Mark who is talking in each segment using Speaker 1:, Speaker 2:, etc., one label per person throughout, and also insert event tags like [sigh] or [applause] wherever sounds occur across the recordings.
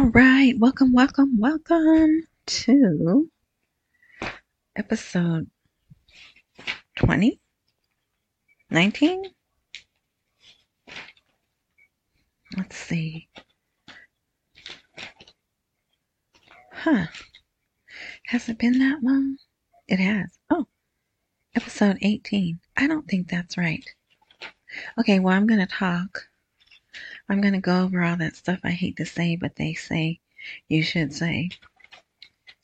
Speaker 1: All right, welcome, welcome, welcome to episode 20, 19. Let's see. Huh. Has it been that long? It has. Oh, episode 18. I don't think that's right. Okay, well, I'm going to talk. I'm going to go over all that stuff I hate to say, but they say you should say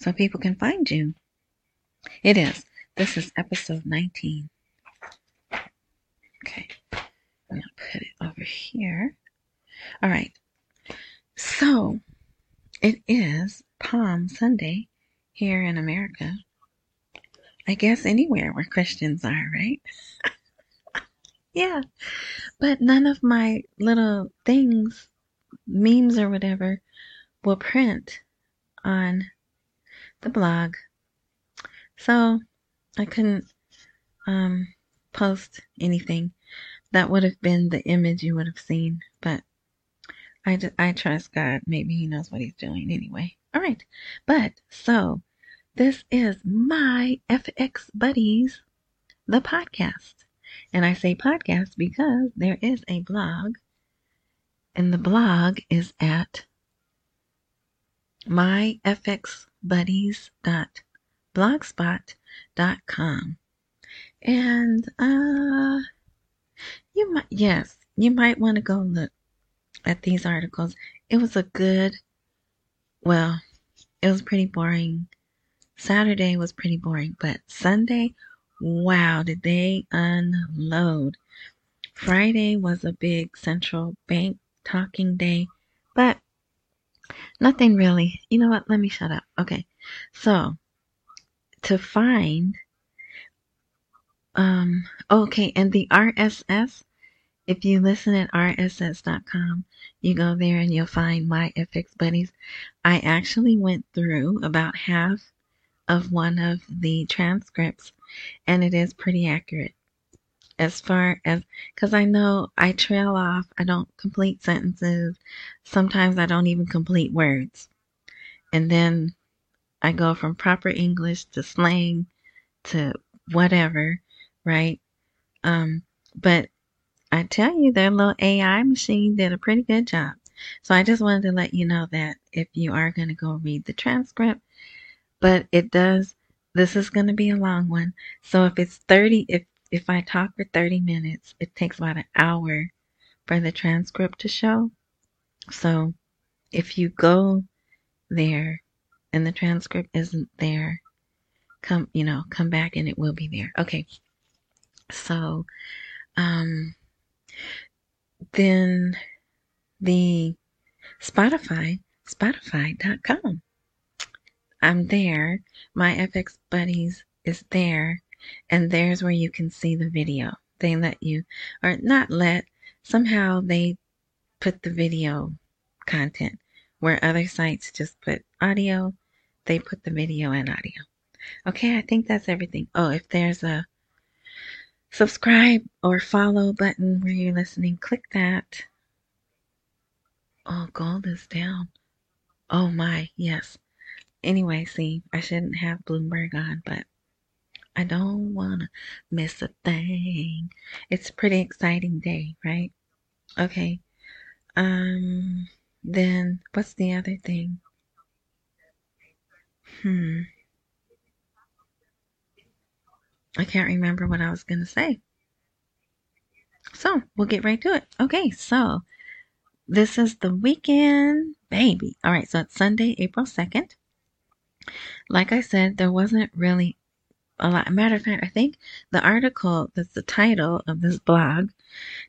Speaker 1: so people can find you. It is. This is episode 19. Okay. I'm going to put it over here. All right. So, it is Palm Sunday here in America. I guess anywhere where Christians are, right? [laughs] yeah. But none of my little things, memes or whatever, will print on the blog. So I couldn't um, post anything. That would have been the image you would have seen. But I, just, I trust God. Maybe He knows what He's doing anyway. All right. But so this is my FX Buddies, the podcast. And I say podcast because there is a blog, and the blog is at myfxbuddies.blogspot.com. And uh you might yes, you might want to go look at these articles. It was a good well, it was pretty boring. Saturday was pretty boring, but Sunday, wow, did they unload. Friday was a big central bank talking day, but nothing really. You know what? Let me shut up. Okay. So, to find, um, okay, and the RSS, if you listen at rss.com, you go there and you'll find my FX buddies. I actually went through about half of one of the transcripts and it is pretty accurate as far as because I know I trail off, I don't complete sentences. Sometimes I don't even complete words. And then I go from proper English to slang to whatever, right? Um, but I tell you, their little AI machine did a pretty good job. So I just wanted to let you know that if you are going to go read the transcript, but it does, this is going to be a long one. So if it's 30, if if I talk for 30 minutes, it takes about an hour for the transcript to show. So if you go there and the transcript isn't there, come, you know, come back and it will be there. Okay. So, um, then the Spotify, Spotify.com. I'm there. My FX Buddies is there and there's where you can see the video. They let you, or not let, somehow they put the video content where other sites just put audio, they put the video and audio. Okay, I think that's everything. Oh, if there's a subscribe or follow button where you're listening, click that. Oh, gold is down. Oh my, yes. Anyway, see, I shouldn't have Bloomberg on, but I don't want to miss a thing. It's a pretty exciting day, right? Okay. Um, then what's the other thing? Hmm. I can't remember what I was going to say. So we'll get right to it. Okay, so this is the weekend, baby. All right, so it's Sunday, April 2nd. Like I said, there wasn't really a lot. Matter of fact, I think the article that's the title of this blog,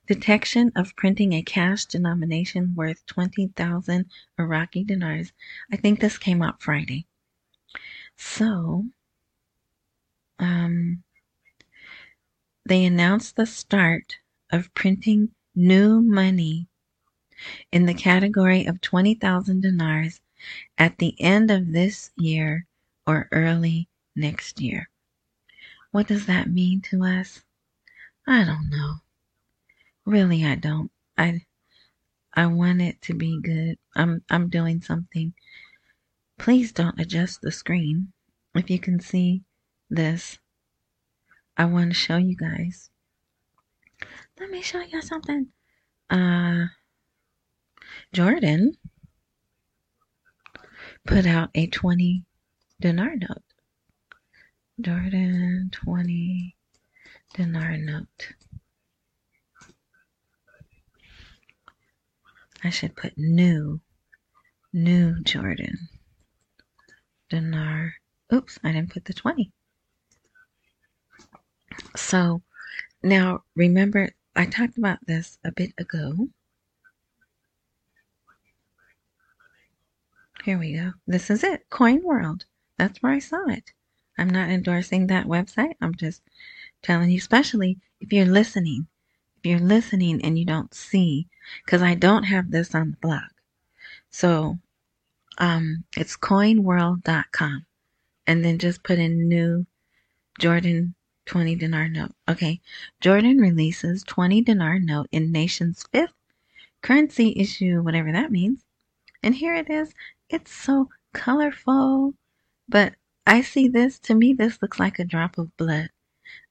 Speaker 1: Detection of Printing a Cash Denomination Worth 20,000 Iraqi Dinars. I think this came out Friday. So, um, they announced the start of printing new money in the category of 20,000 dinars at the end of this year or early next year. What does that mean to us? I don't know. Really, I don't. I I want it to be good. I'm I'm doing something. Please don't adjust the screen. If you can see this, I want to show you guys. Let me show you something. Uh Jordan put out a 20 dinar note. Jordan 20 dinar note. I should put new, new Jordan dinar. Oops, I didn't put the 20. So now remember, I talked about this a bit ago. Here we go. This is it. Coin World. That's where I saw it. I'm not endorsing that website. I'm just telling you, especially if you're listening. If you're listening and you don't see, because I don't have this on the blog. So um, it's coinworld.com. And then just put in new Jordan 20 dinar note. Okay. Jordan releases 20 dinar note in nation's fifth currency issue, whatever that means. And here it is. It's so colorful. But I see this, to me, this looks like a drop of blood.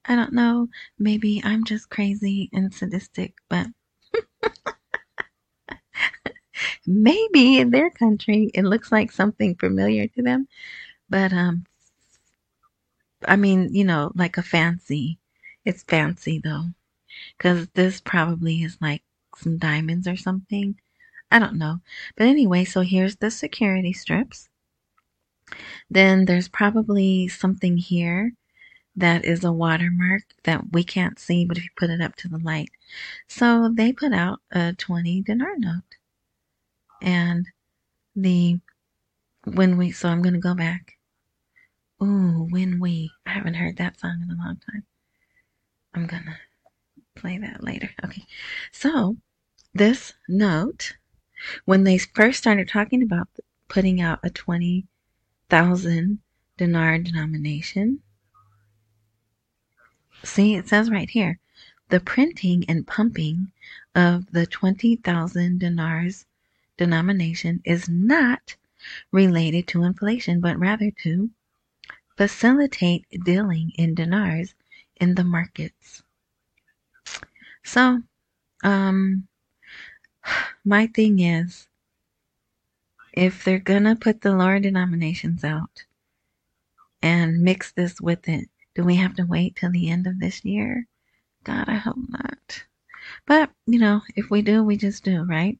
Speaker 1: I don't know. Maybe I'm just crazy and sadistic, but [laughs] maybe in their country it looks like something familiar to them. But, um, I mean, you know, like a fancy. It's fancy though. Cause this probably is like some diamonds or something. I don't know. But anyway, so here's the security strips. Then there's probably something here that is a watermark that we can't see, but if you put it up to the light. So they put out a 20 dinar note. And the, when we, so I'm going to go back. Ooh, when we, I haven't heard that song in a long time. I'm going to play that later. Okay. So this note when they first started talking about putting out a 20,000 dinar denomination, see, it says right here, the printing and pumping of the 20,000 dinars denomination is not related to inflation, but rather to facilitate dealing in dinars in the markets. So, um, [sighs] my thing is, if they're gonna put the lower denominations out and mix this with it, do we have to wait till the end of this year? God, I hope not. But, you know, if we do, we just do, right?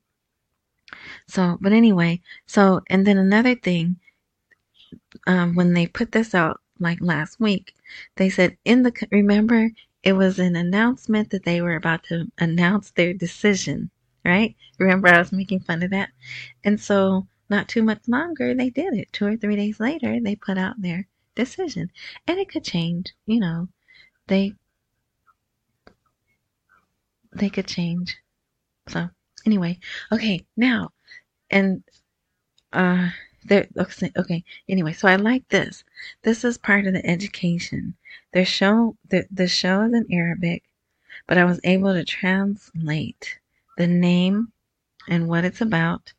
Speaker 1: So, but anyway, so, and then another thing, um, when they put this out like last week, they said in the, remember, it was an announcement that they were about to announce their decision right? Remember, I was making fun of that? And so, not too much longer, they did it. Two or three days later, they put out their decision. And it could change, you know. They they could change. So, anyway, okay, now and uh there okay, anyway so i like this this is part of the education the show the, the show is in arabic but i was able to translate the name and what it's about.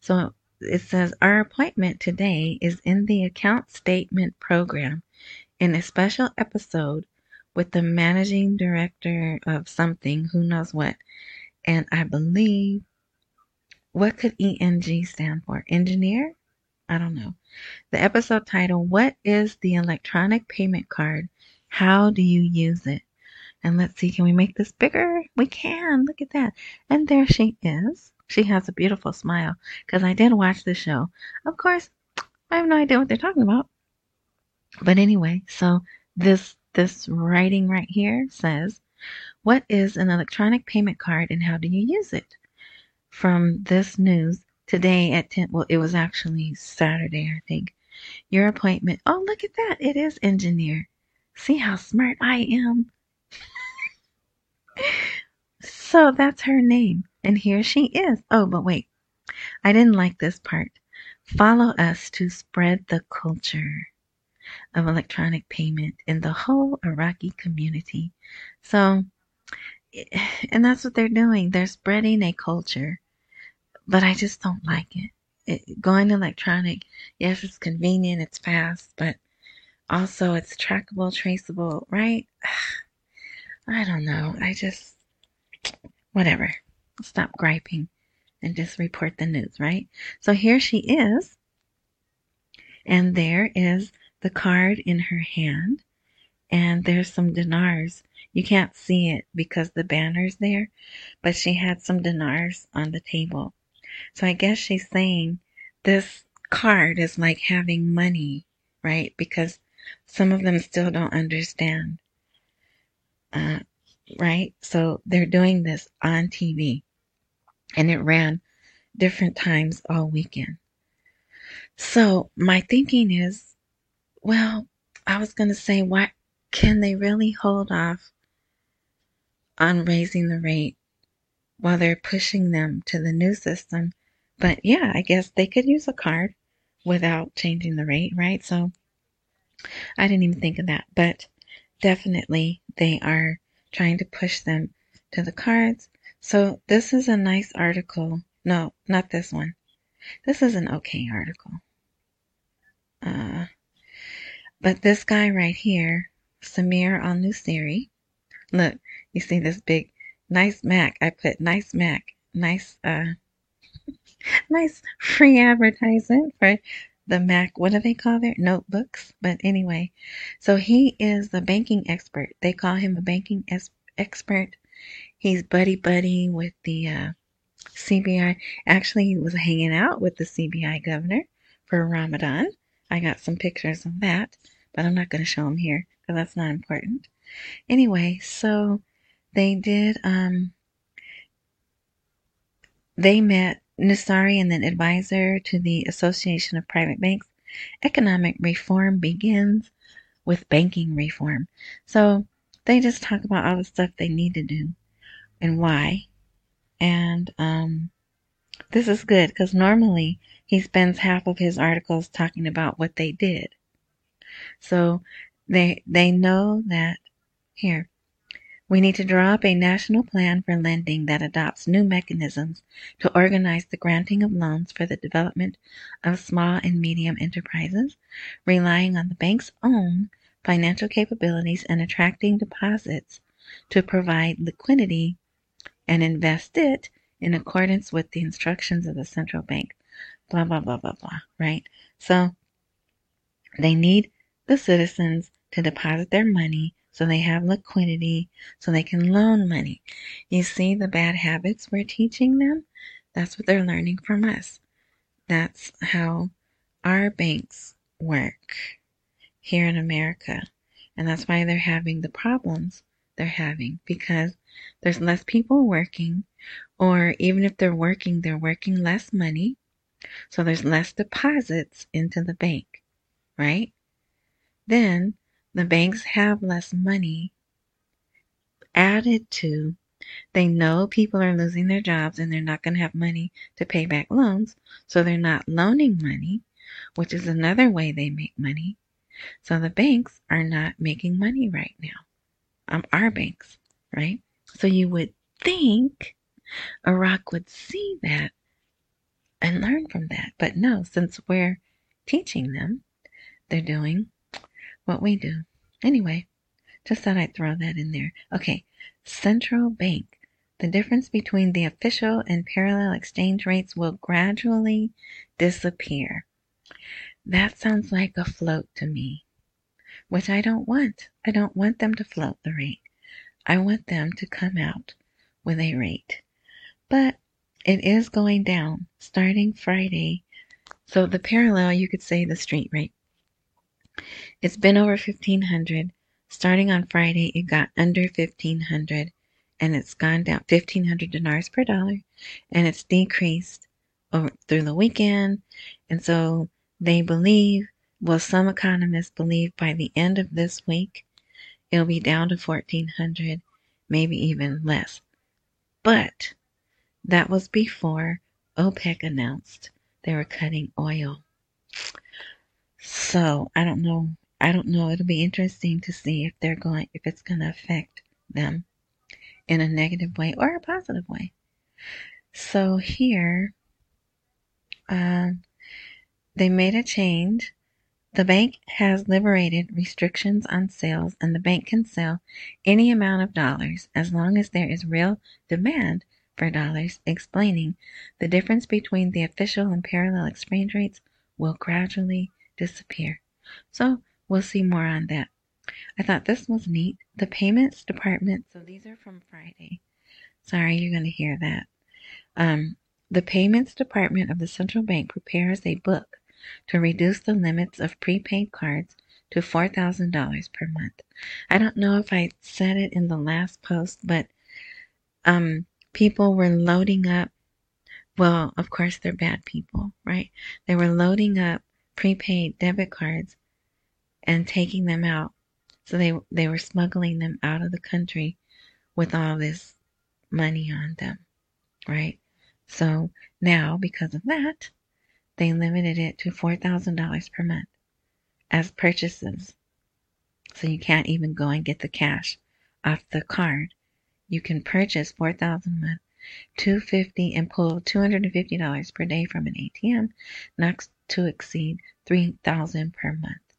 Speaker 1: So it says our appointment today is in the account statement program in a special episode with the managing director of something, who knows what. And I believe, what could ENG stand for? Engineer? I don't know. The episode title, What is the electronic payment card? How do you use it? And let's see, can we make this bigger? We can. Look at that. And there she is. She has a beautiful smile because I did watch the show. Of course, I have no idea what they're talking about. But anyway, so this this writing right here says, "What is an electronic payment card and how do you use it?" From this news today at 10 well it was actually Saturday, I think. Your appointment. Oh, look at that. It is engineer. See how smart I am? So that's her name. And here she is. Oh, but wait. I didn't like this part. Follow us to spread the culture of electronic payment in the whole Iraqi community. So, [sighs] and that's what they're doing. They're spreading a culture but I just don't like it. it. Going electronic, yes, it's convenient, it's fast, but also it's trackable, traceable, right? [sighs] I don't know. I just, whatever. Stop griping and just report the news, right? So here she is, and there is the card in her hand, and there's some dinars. You can't see it because the banner's there, but she had some dinars on the table. So I guess she's saying this card is like having money, right? Because some of them still don't understand. Uh, right? So they're doing this on TV and it ran different times all weekend. So my thinking is, well, I was going to say, why can they really hold off on raising the rate while they're pushing them to the new system? But yeah, I guess they could use a card without changing the rate, right? So I didn't even think of that, but definitely they are trying to push them to the cards. So this is a nice article. No, not this one. This is an okay article. Uh, but this guy right here, Samir Al Nusiri, look, you see this big, nice Mac. I put nice Mac, nice, uh, [laughs] nice free advertisement for the Mac, what do they call their notebooks? But anyway, so he is the banking expert. They call him a banking es- expert. He's buddy buddy with the uh, CBI. Actually, he was hanging out with the CBI governor for Ramadan. I got some pictures of that, but I'm not going to show them here because that's not important. Anyway, so they did. Um, they met Nusiri and then advisor to the Association of Private Banks. Economic reform begins with banking reform. So they just talk about all the stuff they need to do and why. And um, this is good because normally he spends half of his articles talking about what they did. So they they know that here we need to draw up a national plan for lending that adopts new mechanisms to organize the granting of loans for the development of small and medium enterprises, relying on the bank's own financial capabilities and attracting deposits to provide liquidity and invest it in accordance with the instructions of the central bank. Blah, blah, blah, blah, blah, right? So they need the citizens to deposit their money so they have liquidity, so they can loan money. You see the bad habits we're teaching them? That's what they're learning from us. That's how our banks work here in America. And that's why they're having the problems they're having because there's less people working, or even if they're working, they're working less money. So there's less deposits into the bank, right? Then the banks have less money added to they know people are losing their jobs and they're not going to have money to pay back loans, so they're not loaning money, which is another way they make money. So the banks are not making money right now. Um, our banks, right? So you would think Iraq would see that and learn from that. But no, since we're teaching them, they're doing what we do. Anyway, just thought I'd throw that in there. Okay, central bank. The difference between the official and parallel exchange rates will gradually disappear. That sounds like a float to me, which I don't want. I don't want them to float the rate. I want them to come out with a rate. But it is going down starting Friday. So the parallel, you could say the street rate. It's been over 1500. Starting on Friday, it got under 1500 and it's gone down 1500 dinars per dollar and it's decreased over, through the weekend. And so they believe, well, some economists believe by the end of this week, it'll be down to 1400, maybe even less. But that was before OPEC announced they were cutting oil. So I don't know. I don't know. It'll be interesting to see if they're going, if it's going to affect them in a negative way or a positive way. So here, um, they made a change. The bank has liberated restrictions on sales, and the bank can sell any amount of dollars as long as there is real demand for dollars, explaining the difference between the official and parallel exchange rates will gradually disappear. So we'll see more on that. I thought this was neat. The payments department, so these are from Friday. Sorry, you're going to hear that. Um, the payments department of the central bank prepares a book to reduce the limits of prepaid cards to $4,000 per month. I don't know if I said it in the last post, but um, people were loading up. Well, of course, they're bad people, right? They were loading up prepaid debit cards and taking them out. So they they were smuggling them out of the country with all this money on them, right? So now, because of that, they limited it to $4,000 per month as purchases. So you can't even go and get the cash off the card. You can purchase 4000 a month, 250 and pull $250 per day from an ATM, not to exceed 3000 per month,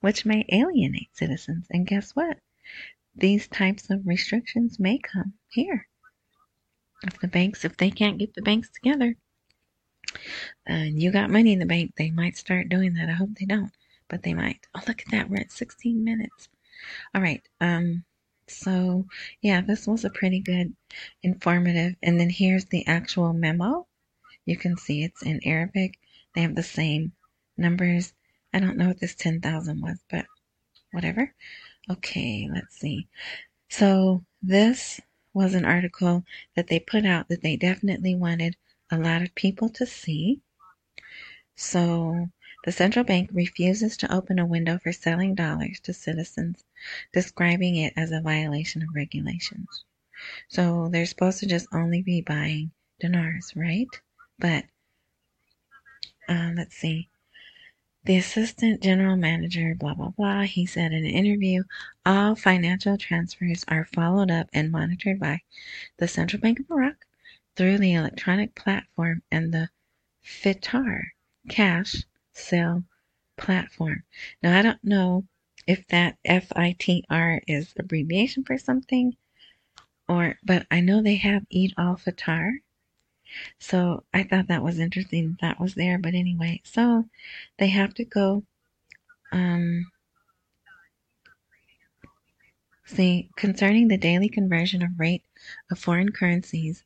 Speaker 1: which may alienate citizens. And guess what? These types of restrictions may come here. If the banks, if they can't get the banks together, and you got money in the bank, they might start doing that. I hope they don't, but they might. Oh, look at that. We're at 16 minutes. All right. Um, so yeah, this was a pretty good informative. And then here's the actual memo. You can see it's in Arabic. They have the same numbers. I don't know what this 10,000 was, but whatever. Okay, let's see. So this was an article that they put out that they definitely wanted a lot of people to see. So the central bank refuses to open a window for selling dollars to citizens, describing it as a violation of regulations. So they're supposed to just only be buying dinars, right? But uh, let's see. The assistant general manager, blah, blah, blah, he said in an interview all financial transfers are followed up and monitored by the Central Bank of Iraq through the electronic platform and the FITAR cash sale platform. Now, I don't know if that FITR is abbreviation for something or, but I know they have Eid al Fitr so I thought that was interesting that was there. But anyway, so they have to go. Um, see, concerning the daily conversion of rate of foreign currencies,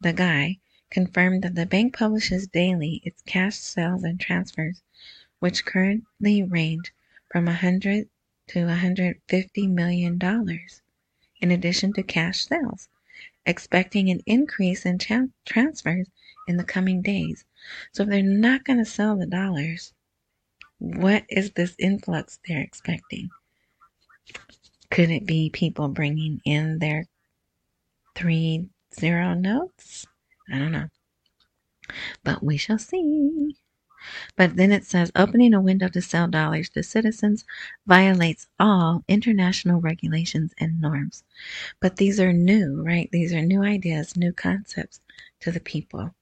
Speaker 1: the guy confirmed that the bank publishes daily its cash sales and transfers, which currently range from 100 to 150 million dollars, in addition to cash sales expecting an increase in transfers in the coming days. So if they're not going to sell the dollars, what is this influx they're expecting? Could it be people bringing in their three zero notes? I don't know. But we shall see. But then it says opening a window to sell dollars to citizens violates all international regulations and norms. But these are new, right? These are new ideas, new concepts to the people.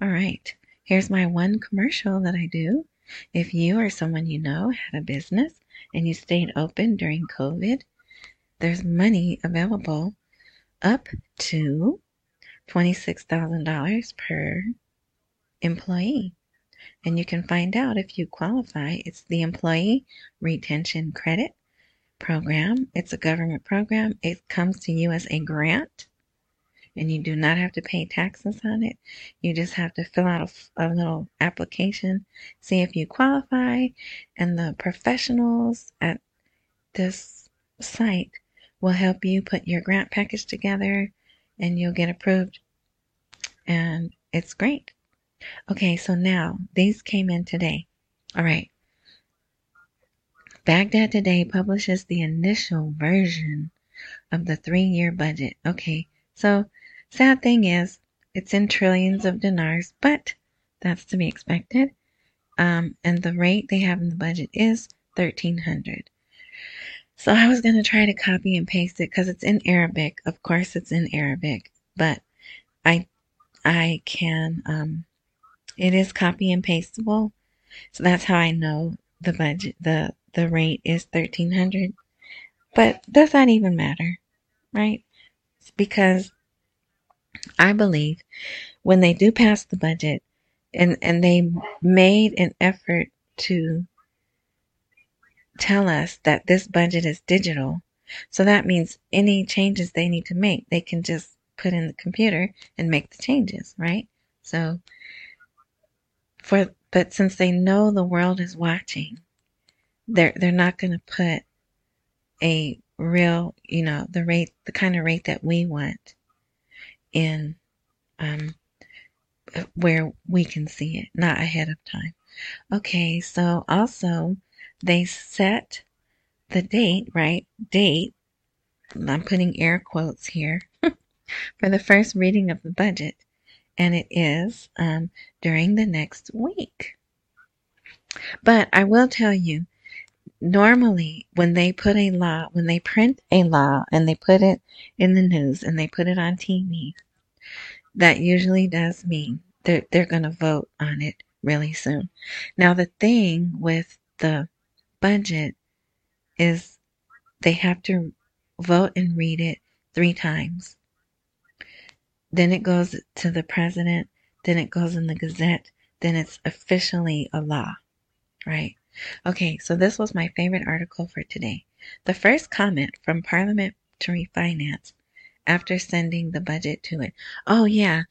Speaker 1: All right, here's my one commercial that I do. If you or someone you know had a business and you stayed open during COVID, there's money available up to $26,000 per employee and you can find out if you qualify. It's the Employee Retention Credit Program. It's a government program. It comes to you as a grant, and you do not have to pay taxes on it. You just have to fill out a, a little application, see if you qualify, and the professionals at this site will help you put your grant package together and you'll get approved. And it's great. Okay, so now these came in today. All right. Baghdad Today publishes the initial version of the three year budget. Okay, so sad thing is, it's in trillions of dinars, but that's to be expected. Um, and the rate they have in the budget is 1300 so I was going to try to copy and paste it because it's in Arabic. Of course, it's in Arabic, but I I can um, it is copy and pastable. So that's how I know the budget, the, the rate is 1300. But does that even matter? Right? Because I believe when they do pass the budget and, and they made an effort to tell us that this budget is digital. So that means any changes they need to make, they can just put in the computer and make the changes, right? So for but since they know the world is watching, they're they're not going to put a real, you know, the rate, the kind of rate that we want in um, where we can see it, not ahead of time. Okay, so also they set the date, right? Date. I'm putting air quotes here [laughs] for the first reading of the budget, and it is um, during the next week. But I will tell you, normally when they put a law, when they print a law and they put it in the news and they put it on TV, that usually does mean that they're going to vote on it really soon. Now, the thing with the budget is they have to vote and read it three times. Then it goes to the president, then it goes in the Gazette, then it's officially a law, right? Okay, so this was my favorite article for today. The first comment from Parliament Parliamentary Finance after sending the budget to it. Oh, yeah.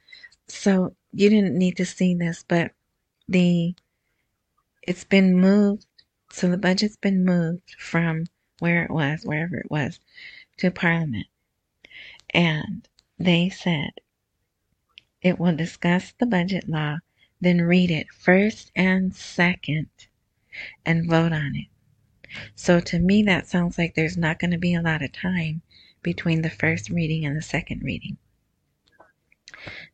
Speaker 1: So you didn't need to see this, but the it's been moved. So the budget's been moved from where it was, wherever it was, to Parliament. And they said it will discuss the budget law, then read it first and second and vote on it. So to me, that sounds like there's not going to be a lot of time between the first reading and the second reading.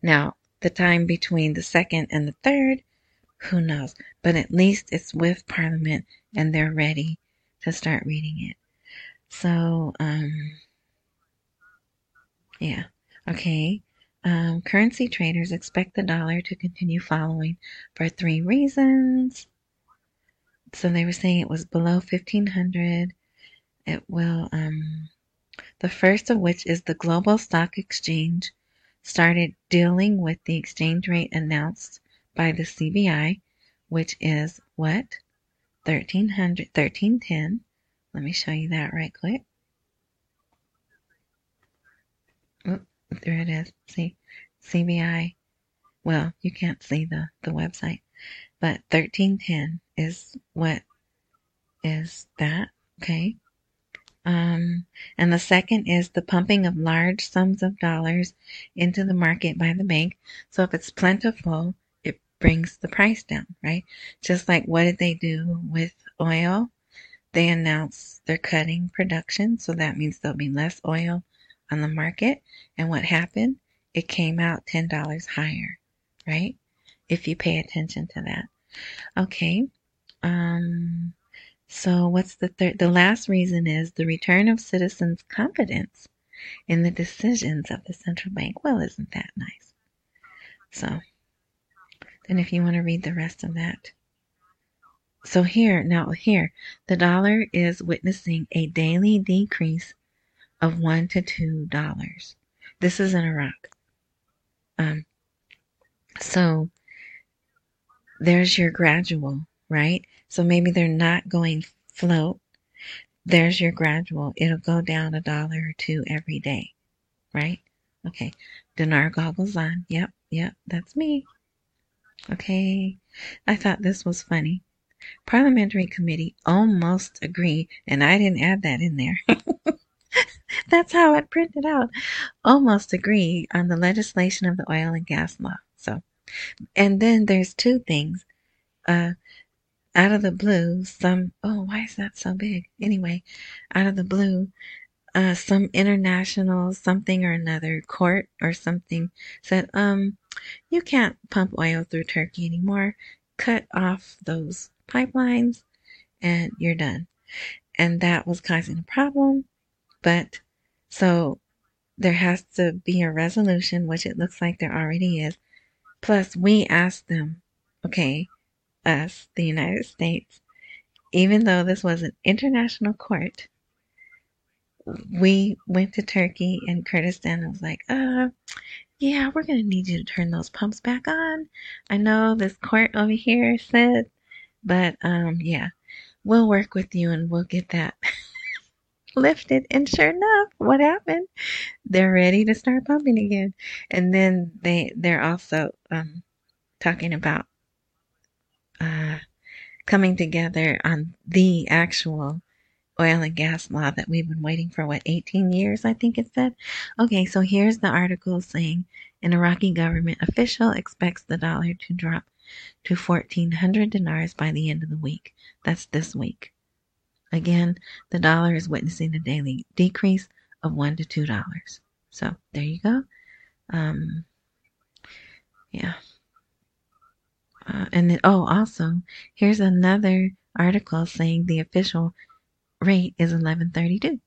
Speaker 1: Now, the time between the second and the third, who knows? But at least it's with Parliament and they're ready to start reading it. So, um, yeah. Okay. Um, currency traders expect the dollar to continue following for three reasons. So they were saying it was below 1500. It will, um, the first of which is the global stock exchange started dealing with the exchange rate announced by the CBI, which is what? 1300, 1310. Let me show you that right quick. There it is. See, CBI. Well, you can't see the, the website, but 1310 is what is that. Okay. Um, and the second is the pumping of large sums of dollars into the market by the bank. So if it's plentiful, it brings the price down, right? Just like what did they do with oil? They announced they're cutting production, so that means there'll be less oil on the market. And what happened? It came out $10 higher, right? If you pay attention to that. Okay. Um, so what's the third? The last reason is the return of citizens' confidence in the decisions of the central bank. Well, isn't that nice? So then if you want to read the rest of that. So here, now here, the dollar is witnessing a daily decrease of one to two dollars. This is in Iraq. Um, so there's your gradual, right? So maybe they're not going float. There's your gradual. It'll go down a dollar or two every day, right? Okay. Dinar goggles on. Yep, yep, that's me. Okay. I thought this was funny. Parliamentary committee almost agree, and I didn't add that in there. [laughs] [laughs] That's how it printed out. Almost agree on the legislation of the oil and gas law. So, and then there's two things. Uh, out of the blue, some, oh, why is that so big? Anyway, out of the blue, uh, some international something or another court or something said, um, you can't pump oil through Turkey anymore. Cut off those pipelines and you're done. And that was causing a problem. But so there has to be a resolution, which it looks like there already is. Plus, we asked them okay, us, the United States, even though this was an international court, we went to Turkey and Kurdistan and was like, uh, yeah, we're going to need you to turn those pumps back on. I know this court over here said, but um, yeah, we'll work with you and we'll get that lifted. And sure enough, what happened? They're ready to start pumping again. And then they they're also um, talking about uh, coming together on the actual oil and gas law that we've been waiting for what 18 years I think it said. Okay, so here's the article saying an Iraqi government official expects the dollar to drop to 1400 dinars by the end of the week. That's this week. Again, the dollar is witnessing a daily decrease of 1 to 2 dollars. So, there you go. Um yeah. Uh, and then, oh, also, here's another article saying the official rate is 1132.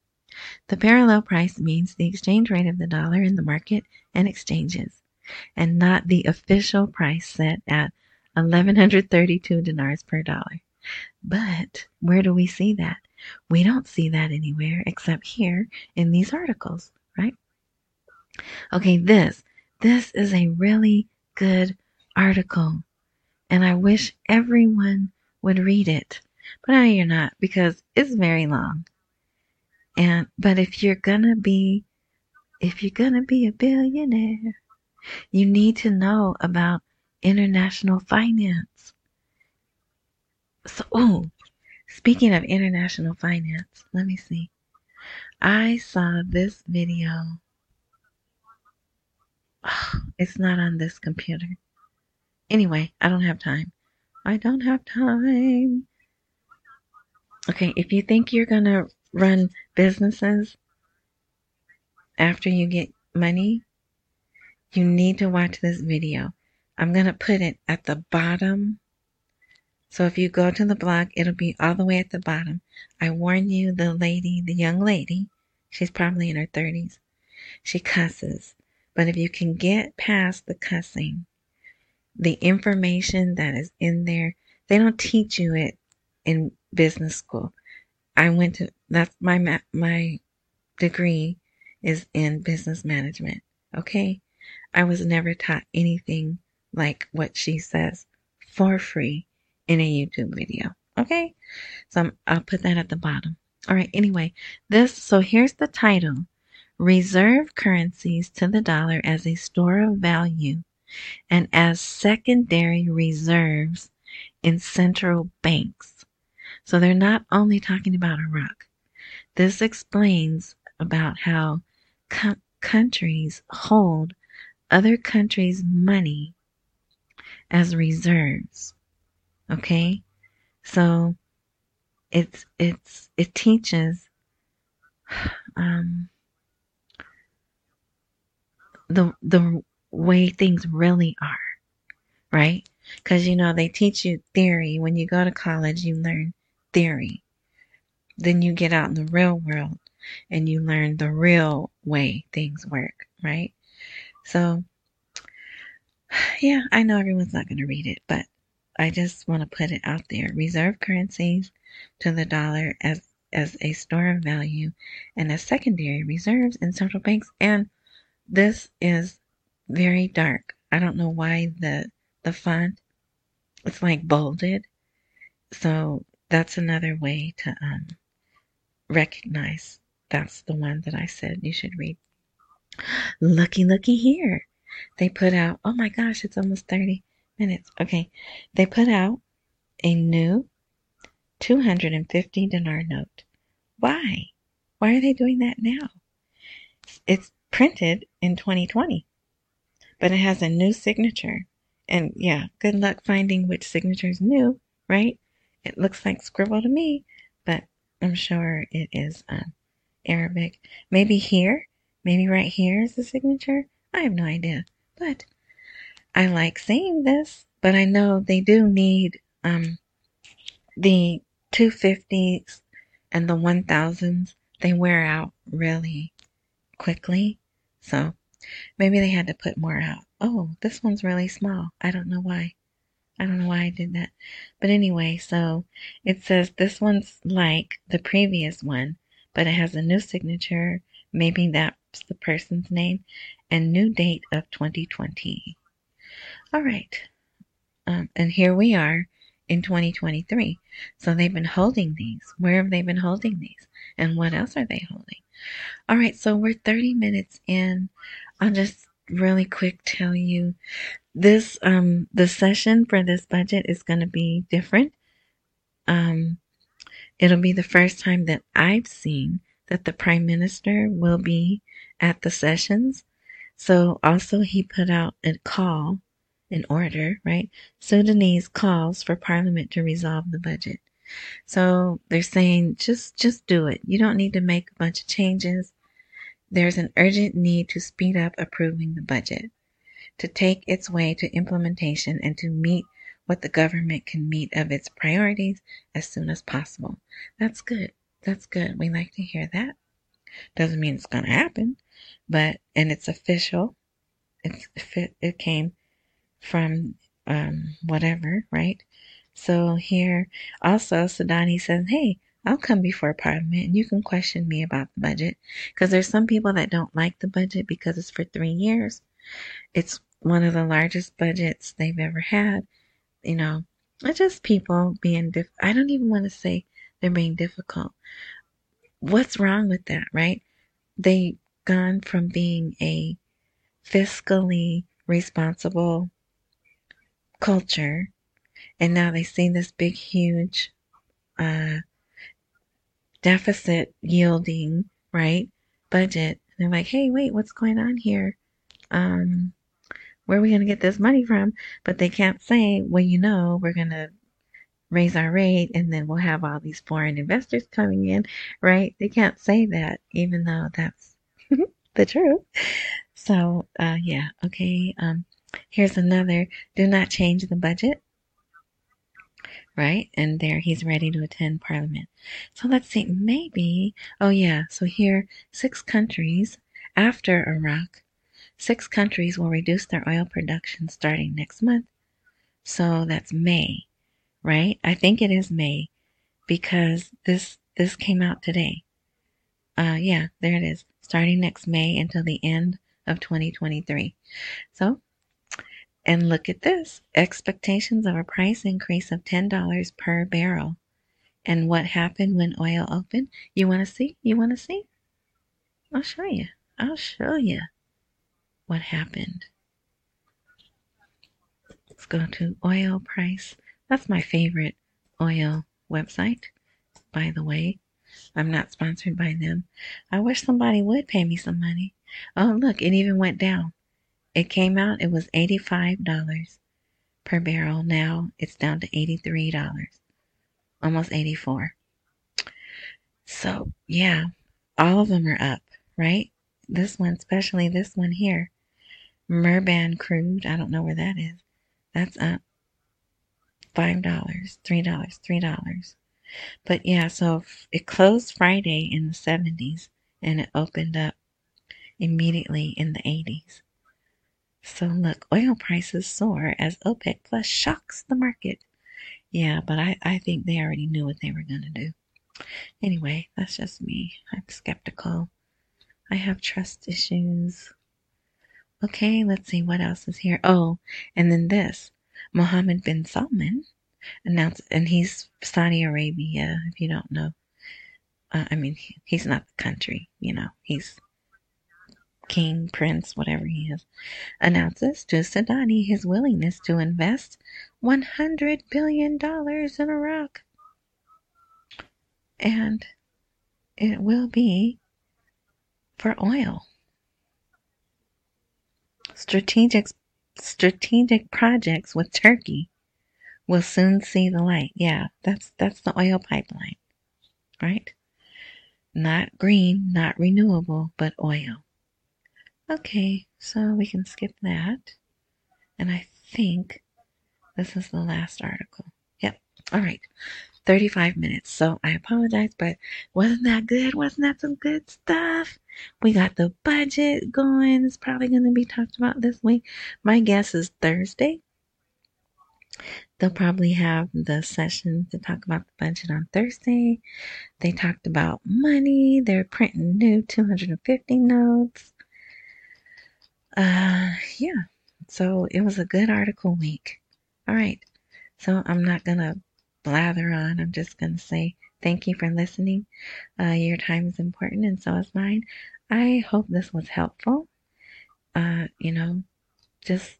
Speaker 1: The parallel price means the exchange rate of the dollar in the market and exchanges, and not the official price set at 1132 dinars per dollar. But where do we see that? We don't see that anywhere except here in these articles, right? Okay, this this is a really good article and I wish everyone would read it. But now you're not because it's very long. And but if you're gonna be if you're gonna be a billionaire, you need to know about international finance. So, oh, speaking of international finance, let me see. I saw this video. Oh, [sighs] it's not on this computer. Anyway, I don't have time. I don't have time. Okay, if you think you're going to run businesses after you get money, you need to watch this video. I'm going to put it at the bottom. So if you go to the blog, it'll be all the way at the bottom. I warn you, the lady, the young lady, she's probably in her 30s, she cusses. But if you can get past the cussing, the information that is in there, they don't teach you it in business school. I went to that's my my degree is in business management. Okay, I was never taught anything like what she says for free in a YouTube video. Okay, so i will put that at the bottom. All right. Anyway, this so here's the title: Reserve currencies to the dollar as a store of value and as secondary reserves in central banks. So they're not only talking about Iraq. This explains about how co- countries hold other countries' money as reserves. Okay? So it's it's it teaches [sighs] um, the the way things really are, right? Because you know, they teach you theory. When you go to college, you learn theory. Then you get out in the real world and you learn the real way things work, right? So, [sighs] yeah, I know everyone's not going to read it, but I just want to put it out there. Reserve currencies to the dollar as as a store of value and as secondary reserves in central banks. And this is very dark. I don't know why the the font it's like bolded. So that's another way to um, recognize that's the one that I said you should read. Looky, looky here. They put out, oh my gosh, it's almost 30 minutes. Okay. They put out a new 250 dinar note. Why? Why are they doing that now? It's printed in 2020 but it has a new signature. And yeah, good luck finding which signature is new, right? It looks like scribble to me, but I'm sure it is um, Arabic. Maybe here, maybe right here is the signature. I have no idea, but I like seeing this. But I know they do need um, the 250s and the 1000s. They wear out really quickly, so Maybe they had to put more out. Oh, this one's really small. I don't know why. I don't know why I did that. But anyway, so it says this one's like the previous one, but it has a new signature. Maybe that's the person's name and new date of 2020. All right. Um, and here we are in 2023. So they've been holding these. Where have they been holding these? And what else are they holding? All right, so we're 30 minutes in. I'll just really quick tell you this um the session for this budget is going to be different. Um it'll be the first time that I've seen that the prime minister will be at the sessions. So also he put out a call in order, right? Sudanese calls for parliament to resolve the budget. So they're saying just just do it. You don't need to make a bunch of changes. There's an urgent need to speed up approving the budget, to take its way to implementation and to meet what the government can meet of its priorities as soon as possible. That's good. That's good. We like to hear that. Doesn't mean it's going to happen, but and it's official. It's it came from um, whatever, right? So here also Sudani says, hey, I'll come before Parliament and you can question me about the budget. Because there's some people that don't like the budget because it's for three years. It's one of the largest budgets they've ever had. You know, it's just people being diff. I don't even want to say they're being difficult. What's wrong with that, right? They gone from being a fiscally responsible culture and now they see this big, huge uh, deficit yielding, right? Budget. And they're like, hey, wait, what's going on here? Um, where are we going to get this money from? But they can't say, well, you know, we're going to raise our rate and then we'll have all these foreign investors coming in, right? They can't say that, even though that's [laughs] the truth. So, uh, yeah, okay. Um, here's another do not change the budget right? And there he's ready to attend parliament. So let's see, maybe, oh yeah, so here, six countries after Iraq, six countries will reduce their oil production starting next month. So that's May, right? I think it is May because this, this came out today. Uh, yeah, there it is. Starting next May until the end of 2023. So and look at this expectations of a price increase of $10 per barrel. And what happened when oil opened? You want to see? You want to see? I'll show you. I'll show you what happened. Let's go to oil price. That's my favorite oil website, by the way. I'm not sponsored by them. I wish somebody would pay me some money. Oh, look, it even went down. It came out, it was $85 per barrel. Now it's down to $83, almost 84 So, yeah, all of them are up, right? This one, especially this one here, Murban crude, I don't know where that is. That's up $5, $3, $3. But yeah, so it closed Friday in the 70s and it opened up immediately in the 80s. So look, oil prices soar as OPEC Plus shocks the market. Yeah, but I, I think they already knew what they were going to do. Anyway, that's just me. I'm skeptical. I have trust issues. Okay, let's see what else is here. Oh, and then this. Mohammed bin Salman announced, and he's Saudi Arabia, if you don't know. Uh, I mean, he's not the country, you know, he's king, prince, whatever he is, announces to Sudani his willingness to invest $100 billion in Iraq. And it will be for oil. Strategic, strategic projects with Turkey will soon see the light. Yeah, that's that's the oil pipeline, right? Not green, not renewable, but oil. Okay, so we can skip that. And I think this is the last article. Yep. All right. 35 minutes. So I apologize, but wasn't that good? Wasn't that some good stuff? We got the budget going. It's probably going to be talked about this week. My guess is Thursday. They'll probably have the session to talk about the budget on Thursday. They talked about money. They're printing new 250 notes. Uh, yeah. So it was a good article week. All right. So I'm not going to blather on. I'm just going to say thank you for listening. Uh, your time is important and so is mine. I hope this was helpful. Uh, you know, just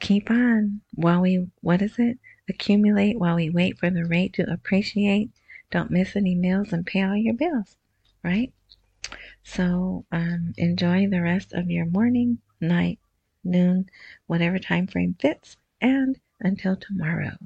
Speaker 1: keep on while we, what is it? Accumulate while we wait for the rate to appreciate. Don't miss any meals and pay all your bills, right? So um, enjoy the rest of your morning, night, noon, whatever time frame fits, and until tomorrow.